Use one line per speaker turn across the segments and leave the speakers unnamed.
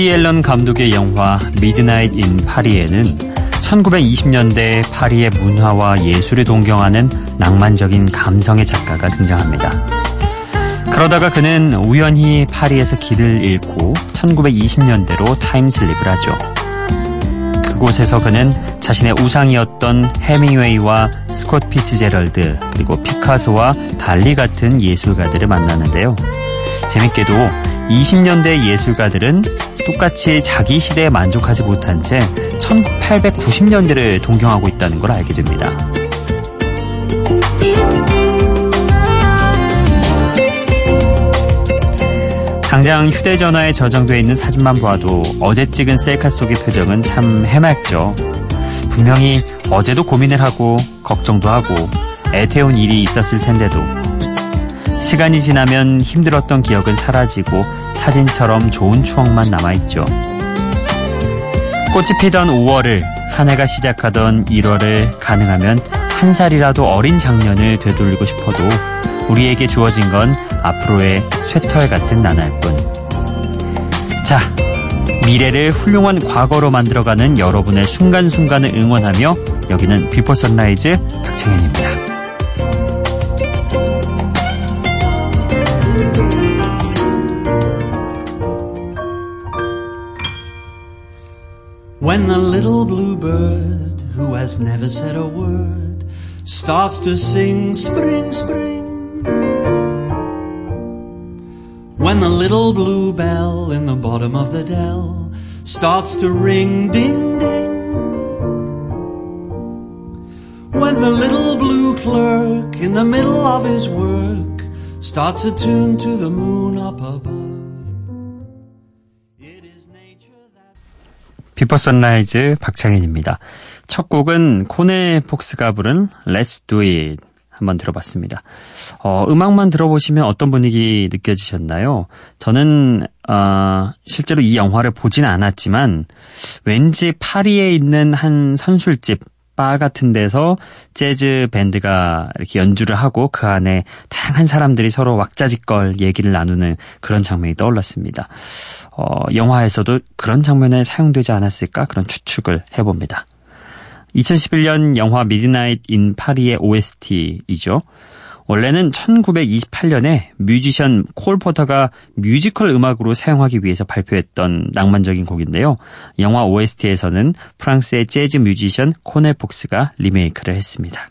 우디 앨런 감독의 영화 미드나잇 인 파리에는 1920년대 파리의 문화와 예술을 동경하는 낭만적인 감성의 작가가 등장합니다. 그러다가 그는 우연히 파리에서 길을 잃고 1920년대로 time slip을 하죠. 그곳에서 그는 자신의 우상이었던 헤밍웨이와 스콧 피츠제럴드 그리고 피카소와 달리 같은 예술가들을 만나는데요. 재밌게도 20년대 예술가들은 똑같이 자기 시대에 만족하지 못한 채 1890년대를 동경하고 있다는 걸 알게 됩니다. 당장 휴대전화에 저장되어 있는 사진만 봐도 어제 찍은 셀카 속의 표정은 참 해맑죠. 분명히 어제도 고민을 하고 걱정도 하고 애태운 일이 있었을 텐데도 시간이 지나면 힘들었던 기억은 사라지고 사진처럼 좋은 추억만 남아있죠. 꽃이 피던 5월을 한 해가 시작하던 1월을 가능하면 한 살이라도 어린 작년을 되돌리고 싶어도 우리에게 주어진 건 앞으로의 쇠털 같은 나날 뿐. 자, 미래를 훌륭한 과거로 만들어가는 여러분의 순간순간을 응원하며 여기는 비포 선라이즈 박창현입니다.
When the little bluebird, who has never said a word, starts to sing spring, spring. When the little bluebell in the bottom of the dell starts to ring ding ding. When the little blue clerk in the middle of his work starts a tune to the moon up above.
비퍼 선라이즈 박창현입니다. 첫 곡은 코네 폭스가 부른 Let's Do It 한번 들어봤습니다. 어, 음악만 들어보시면 어떤 분위기 느껴지셨나요? 저는 어, 실제로 이 영화를 보진 않았지만 왠지 파리에 있는 한 선술집 바 같은 데서 재즈 밴드가 이렇게 연주를 하고 그 안에 다양한 사람들이 서로 왁자지껄 얘기를 나누는 그런 장면이 떠올랐습니다. 어, 영화에서도 그런 장면에 사용되지 않았을까 그런 추측을 해봅니다. 2011년 영화 미드나잇 인 파리의 OST이죠. 원래는 1928년에 뮤지션 콜 포터가 뮤지컬 음악으로 사용하기 위해서 발표했던 낭만적인 곡인데요. 영화 OST에서는 프랑스의 재즈 뮤지션 코넬 폭스가 리메이크를 했습니다.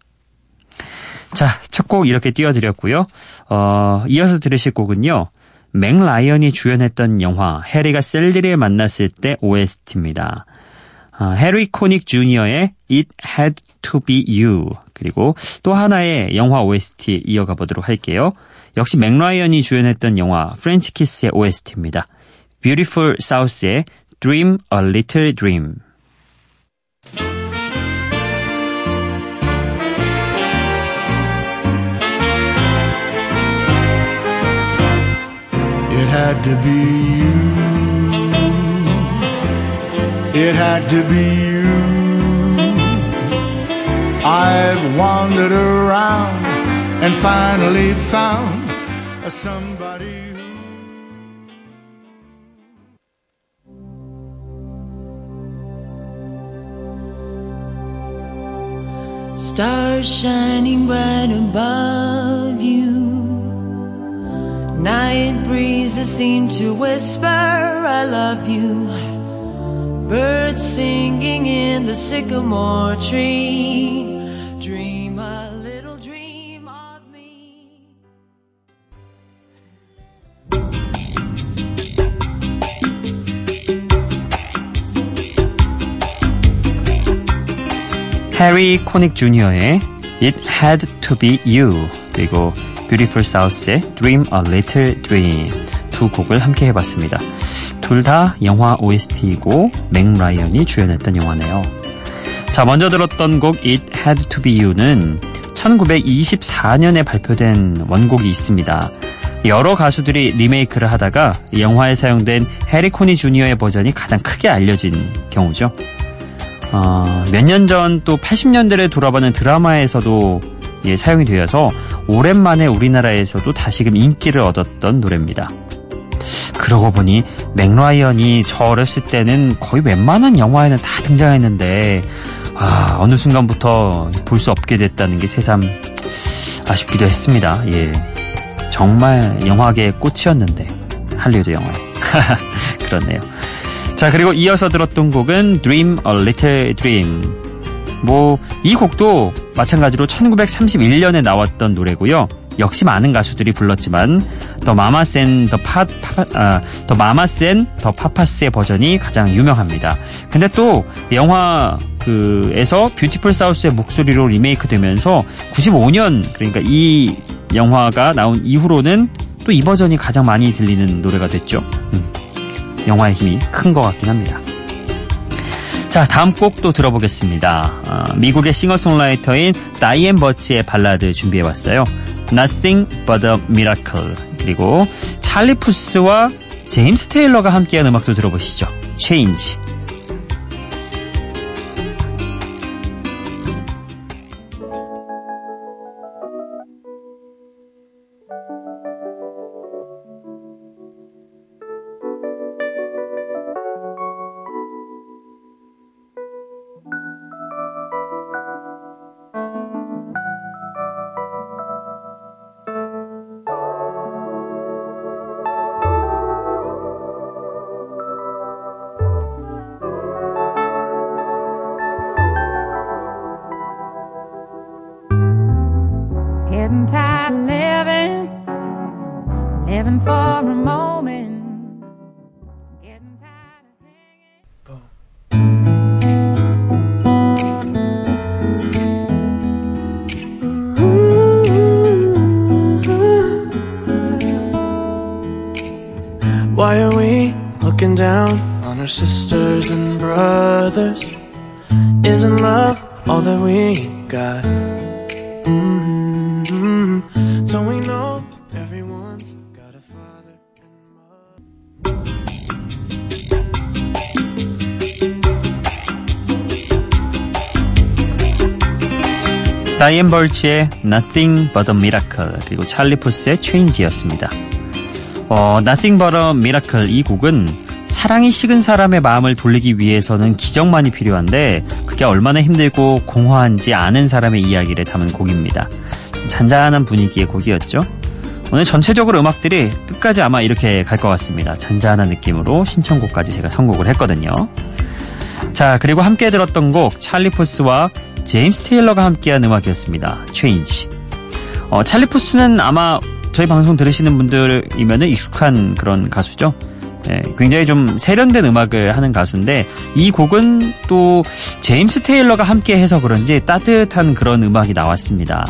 자, 첫 곡 이렇게 띄워드렸고요. 어, 이어서 들으실 곡은요. 맥 라이언이 주연했던 영화 해리가 샐리를 만났을 때 OST입니다. 어, 해리 코닉 주니어의 It Had to Be You 그리고 또 하나의 영화 OST 이어가 보도록 할게요. 역시 맥라이언이 주연했던 영화 프렌치 키스의 OST입니다. Beautiful South의 Dream a Little Dream
It had to be you. It had to be you. I've wandered around and finally found somebody who.
Stars shining bright above you. Night breezes seem to whisper, I love you. Birds singing in the sycamore tree.
해리 코닉 주니어의 It Had to Be You 그리고 Beautiful South의 Dream a Little Dream 두 곡을 함께 해봤습니다. 둘 다 영화 OST이고 맥 라이언이 주연했던 영화네요. 자 먼저 들었던 곡 It Had to Be You는 1924년에 발표된 원곡이 있습니다. 여러 가수들이 리메이크를 하다가 영화에 사용된 해리 코니 주니어의 버전이 가장 크게 알려진 경우죠. 어, 몇 년 전 또 80년대를 돌아보는 드라마에서도 예, 사용이 되어서 오랜만에 우리나라에서도 다시금 인기를 얻었던 노래입니다. 그러고 보니 맥라이언이 저 어렸을 때는 거의 웬만한 영화에는 다 등장했는데 아, 어느 순간부터 볼 수 없게 됐다는 게 새삼 아쉽기도 했습니다. 예. 정말 영화계의 꽃이었는데 할리우드 영화. 그렇네요. 자, 그리고 이어서 들었던 곡은 Dream a Little Dream. 뭐, 이 곡도 마찬가지로 1931년에 나왔던 노래고요. 역시 많은 가수들이 불렀지만 더 마마스 앤 더 파, 파 아, 더 마마스 앤 더 파파스의 버전이 가장 유명합니다. 근데 또 영화 그에서 뷰티풀 사우스의 목소리로 리메이크되면서 95년 그러니까 이 영화가 나온 이후로는 또 이 버전이 가장 많이 들리는 노래가 됐죠. 음, 영화의 힘이 큰 것 같긴 합니다. 자, 다음 곡도 들어보겠습니다. 어, 미국의 싱어송라이터인 다이앤 버치의 발라드 준비해봤어요. Nothing but a Miracle. 그리고 찰리 푸스와 제임스 테일러가 함께한 음악도 들어보시죠. Change.
Looking down on our sisters and brothers? Isn't love all that we got? mm Don't we know everyone's got a father and mother?
다이앤 벌치의 Nothing But a Miracle 그리고 찰리 푸스의 Change였습니다. 어, Nothing But a Miracle 이 곡은 사랑이 식은 사람의 마음을 돌리기 위해서는 기적만이 필요한데 그게 얼마나 힘들고 공허한지 아는 사람의 이야기를 담은 곡입니다. 잔잔한 분위기의 곡이었죠. 오늘 전체적으로 음악들이 끝까지 아마 이렇게 갈 것 같습니다. 잔잔한 느낌으로 신청곡까지 제가 선곡을 했거든요. 자, 그리고 함께 들었던 곡 찰리 푸스와 제임스 테일러가 함께한 음악이었습니다. Change. 어, 찰리 푸스는 아마 저희 방송 들으시는 분들이면 익숙한 그런 가수죠. 예, 굉장히 좀 세련된 음악을 하는 가수인데 이 곡은 또 제임스 테일러가 함께 해서 그런지 따뜻한 그런 음악이 나왔습니다.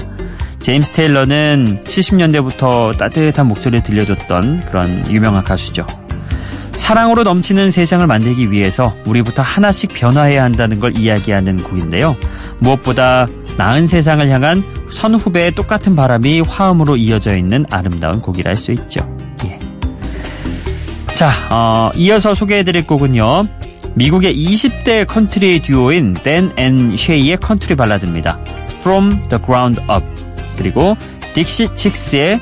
제임스 테일러는 70년대부터 따뜻한 목소리를 들려줬던 그런 유명한 가수죠. 사랑으로 넘치는 세상을 만들기 위해서 우리부터 하나씩 변화해야 한다는 걸 이야기하는 곡인데요. 무엇보다 나은 세상을 향한 선후배의 똑같은 바람이 화음으로 이어져 있는 아름다운 곡이라 할 수 있죠. 예. 자, 어, 이어서 소개해드릴 곡은요. 미국의 20대 컨트리 듀오인 댄 앤 쉐이의 컨트리 발라드입니다. From the Ground Up 그리고 딕시 칙스의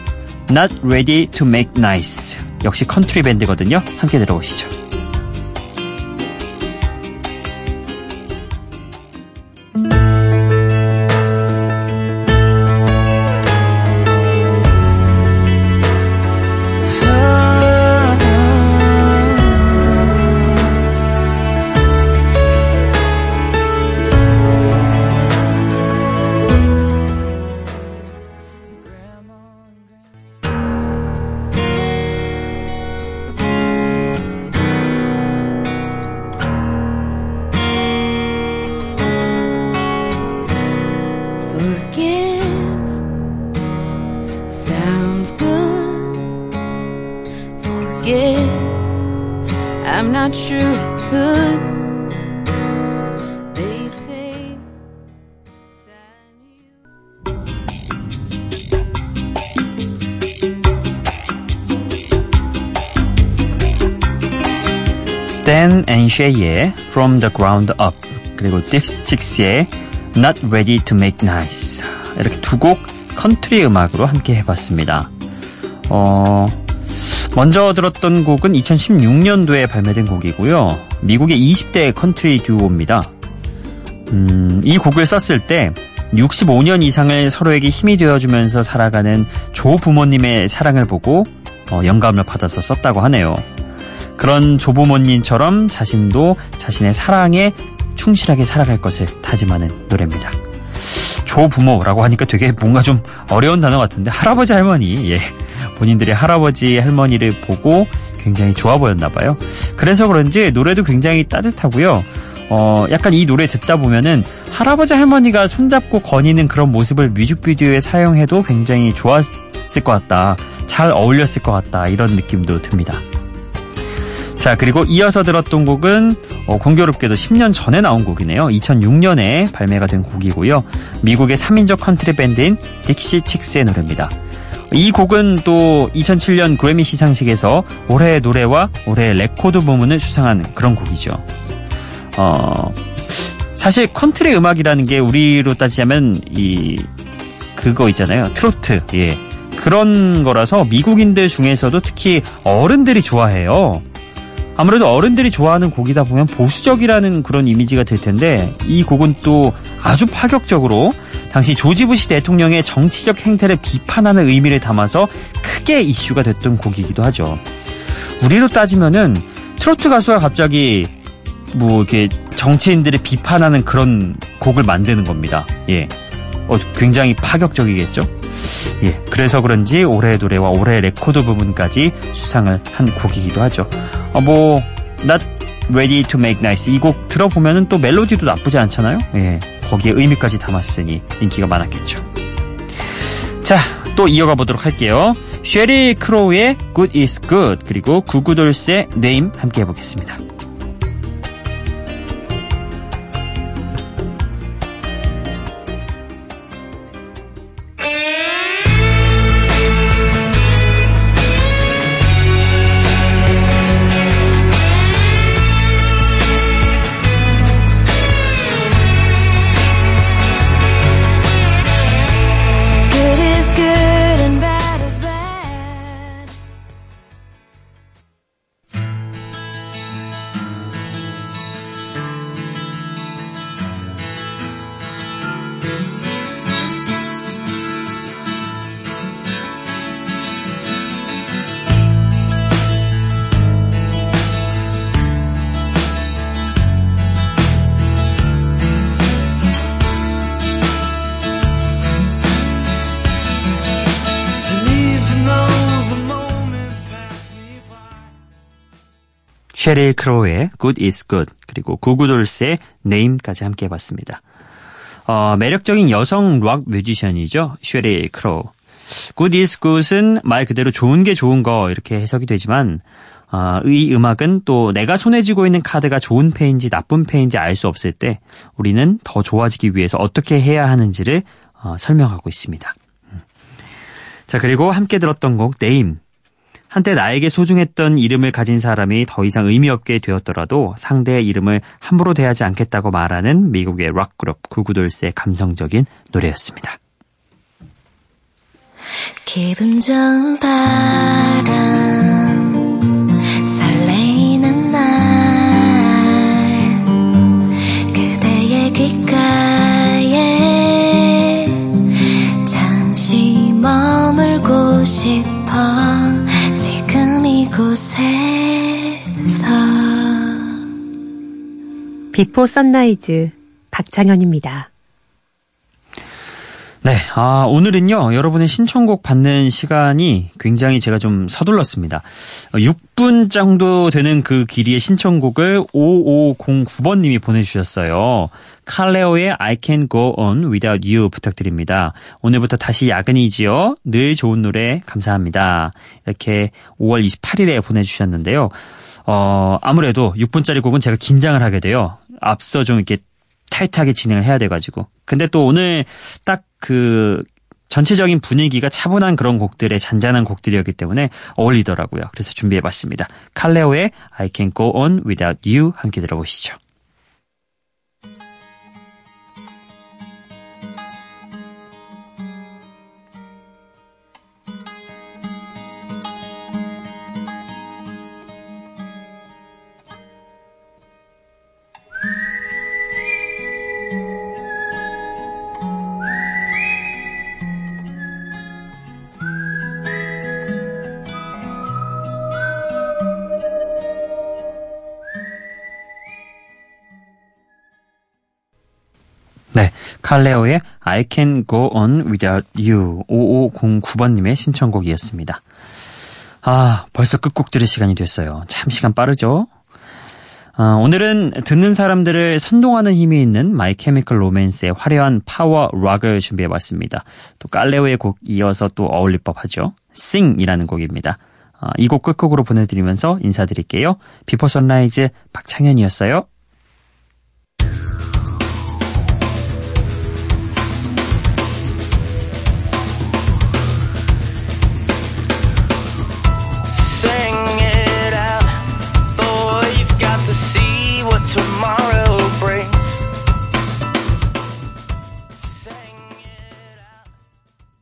Not Ready to Make Nice 역시 컨트리 밴드거든요. 함께 들어보시죠.
Forget, I'm not sure I could.
댄앤 쉐이의 From the Ground Up 그리고 딕스틱스의 Not Ready to Make Nice 이렇게 두 곡 컨트리 음악으로 함께 해봤습니다. 어, 먼저 들었던 곡은 2016년도에 발매된 곡이고요. 미국의 20대 컨트리 듀오입니다. 음, 이 곡을 썼을 때 65년 이상을 서로에게 힘이 되어주면서 살아가는 조부모님의 사랑을 보고 어, 영감을 받아서 썼다고 하네요. 그런 조부모님처럼 자신도 자신의 사랑에 충실하게 살아갈 것을 다짐하는 노래입니다. 조부모라고 하니까 되게 뭔가 좀 어려운 단어 같은데 할아버지 할머니 예 본인들의 할아버지 할머니를 보고 굉장히 좋아 보였나 봐요. 그래서 그런지 노래도 굉장히 따뜻하고요. 어 약간 이 노래 듣다 보면은 할아버지 할머니가 손잡고 거니는 그런 모습을 뮤직비디오에 사용해도 굉장히 좋았을 것 같다. 잘 어울렸을 것 같다. 이런 느낌도 듭니다. 자, 그리고 이어서 들었던 곡은 어, 공교롭게도 10년 전에 나온 곡이네요. 2006년에 발매가 된 곡이고요. 미국의 3인조 컨트리 밴드인 딕시 칙스의 노래입니다. 이 곡은 또 2007년 그래미 시상식에서 올해의 노래와 올해의 레코드 부문을 수상한 그런 곡이죠. 어, 사실 컨트리 음악이라는 게 우리로 따지자면 이 그거 있잖아요. 트로트. 예. 그런 거라서 미국인들 중에서도 특히 어른들이 좋아해요. 아무래도 어른들이 좋아하는 곡이다 보면 보수적이라는 그런 이미지가 들 텐데 이 곡은 또 아주 파격적으로 당시 조지 부시 대통령의 정치적 행태를 비판하는 의미를 담아서 크게 이슈가 됐던 곡이기도 하죠. 우리로 따지면은 트로트 가수가 갑자기 뭐 이렇게 정치인들을 비판하는 그런 곡을 만드는 겁니다. 예. 어, 굉장히 파격적이겠죠? 예. 그래서 그런지 올해의 노래와 올해의 레코드 부분까지 수상을 한 곡이기도 하죠. 어, 뭐, Not Ready to Make Nice. 이 곡 들어보면은 또 멜로디도 나쁘지 않잖아요? 예. 거기에 의미까지 담았으니 인기가 많았겠죠. 자, 또 이어가 보도록 할게요. 쉐리 크로우의 Good is Good, 그리고 구구돌스의 Name 함께 해보겠습니다. 쉐릴 크로우의 Good is Good 그리고 구구돌스의 Name까지 함께 해봤습니다. 어, 매력적인 여성 락 뮤지션이죠. 쉐릴 크로우. Good is Good은 말 그대로 좋은 게 좋은 거 이렇게 해석이 되지만 어, 이 음악은 또 내가 손에 쥐고 있는 카드가 좋은 패인지 나쁜 패인지 알 수 없을 때 우리는 더 좋아지기 위해서 어떻게 해야 하는지를 어, 설명하고 있습니다. 음. 자 그리고 함께 들었던 곡 Name 한때 나에게 소중했던 이름을 가진 사람이 더 이상 의미 없게 되었더라도 상대의 이름을 함부로 대하지 않겠다고 말하는 미국의 락 그룹 구구돌스의 감성적인 노래였습니다.
기분 좋은 바람
비포 선라이즈 박창현입니다.
네, 아, 오늘은요, 여러분의 신청곡 받는 시간이 굉장히 제가 좀 서둘렀습니다. 6분 정도 되는 그 길이의 신청곡을 5509번님이 보내주셨어요. 칼레오의 I Can Go On Without You 부탁드립니다. 오늘부터 다시 야근이지요. 늘 좋은 노래 감사합니다. 이렇게 5월 28일에 보내주셨는데요. 어, 아무래도 6분짜리 곡은 제가 긴장을 하게 돼요. 앞서 좀 이렇게 타이트하게 진행을 해야 돼가지고. 근데 또 오늘 딱 그 전체적인 분위기가 차분한 그런 곡들의 잔잔한 곡들이었기 때문에 어울리더라고요. 그래서 준비해봤습니다. 칼레오의 I Can Go On Without You 함께 들어보시죠. 칼레오의 I Can Go On Without You 5509번님의 신청곡이었습니다. 아, 벌써 끝곡 들을 시간이 됐어요. 참 시간 빠르죠? 어, 오늘은 듣는 사람들을 선동하는 힘이 있는 마이 케미컬 로맨스의 화려한 파워 락을 준비해봤습니다. 또 깔레오의 곡 이어서 또 어울릴 법하죠. Sing이라는 곡입니다. 어, 이곡 끝곡으로 보내드리면서 인사드릴게요. 비포 선라이즈 박창현이었어요.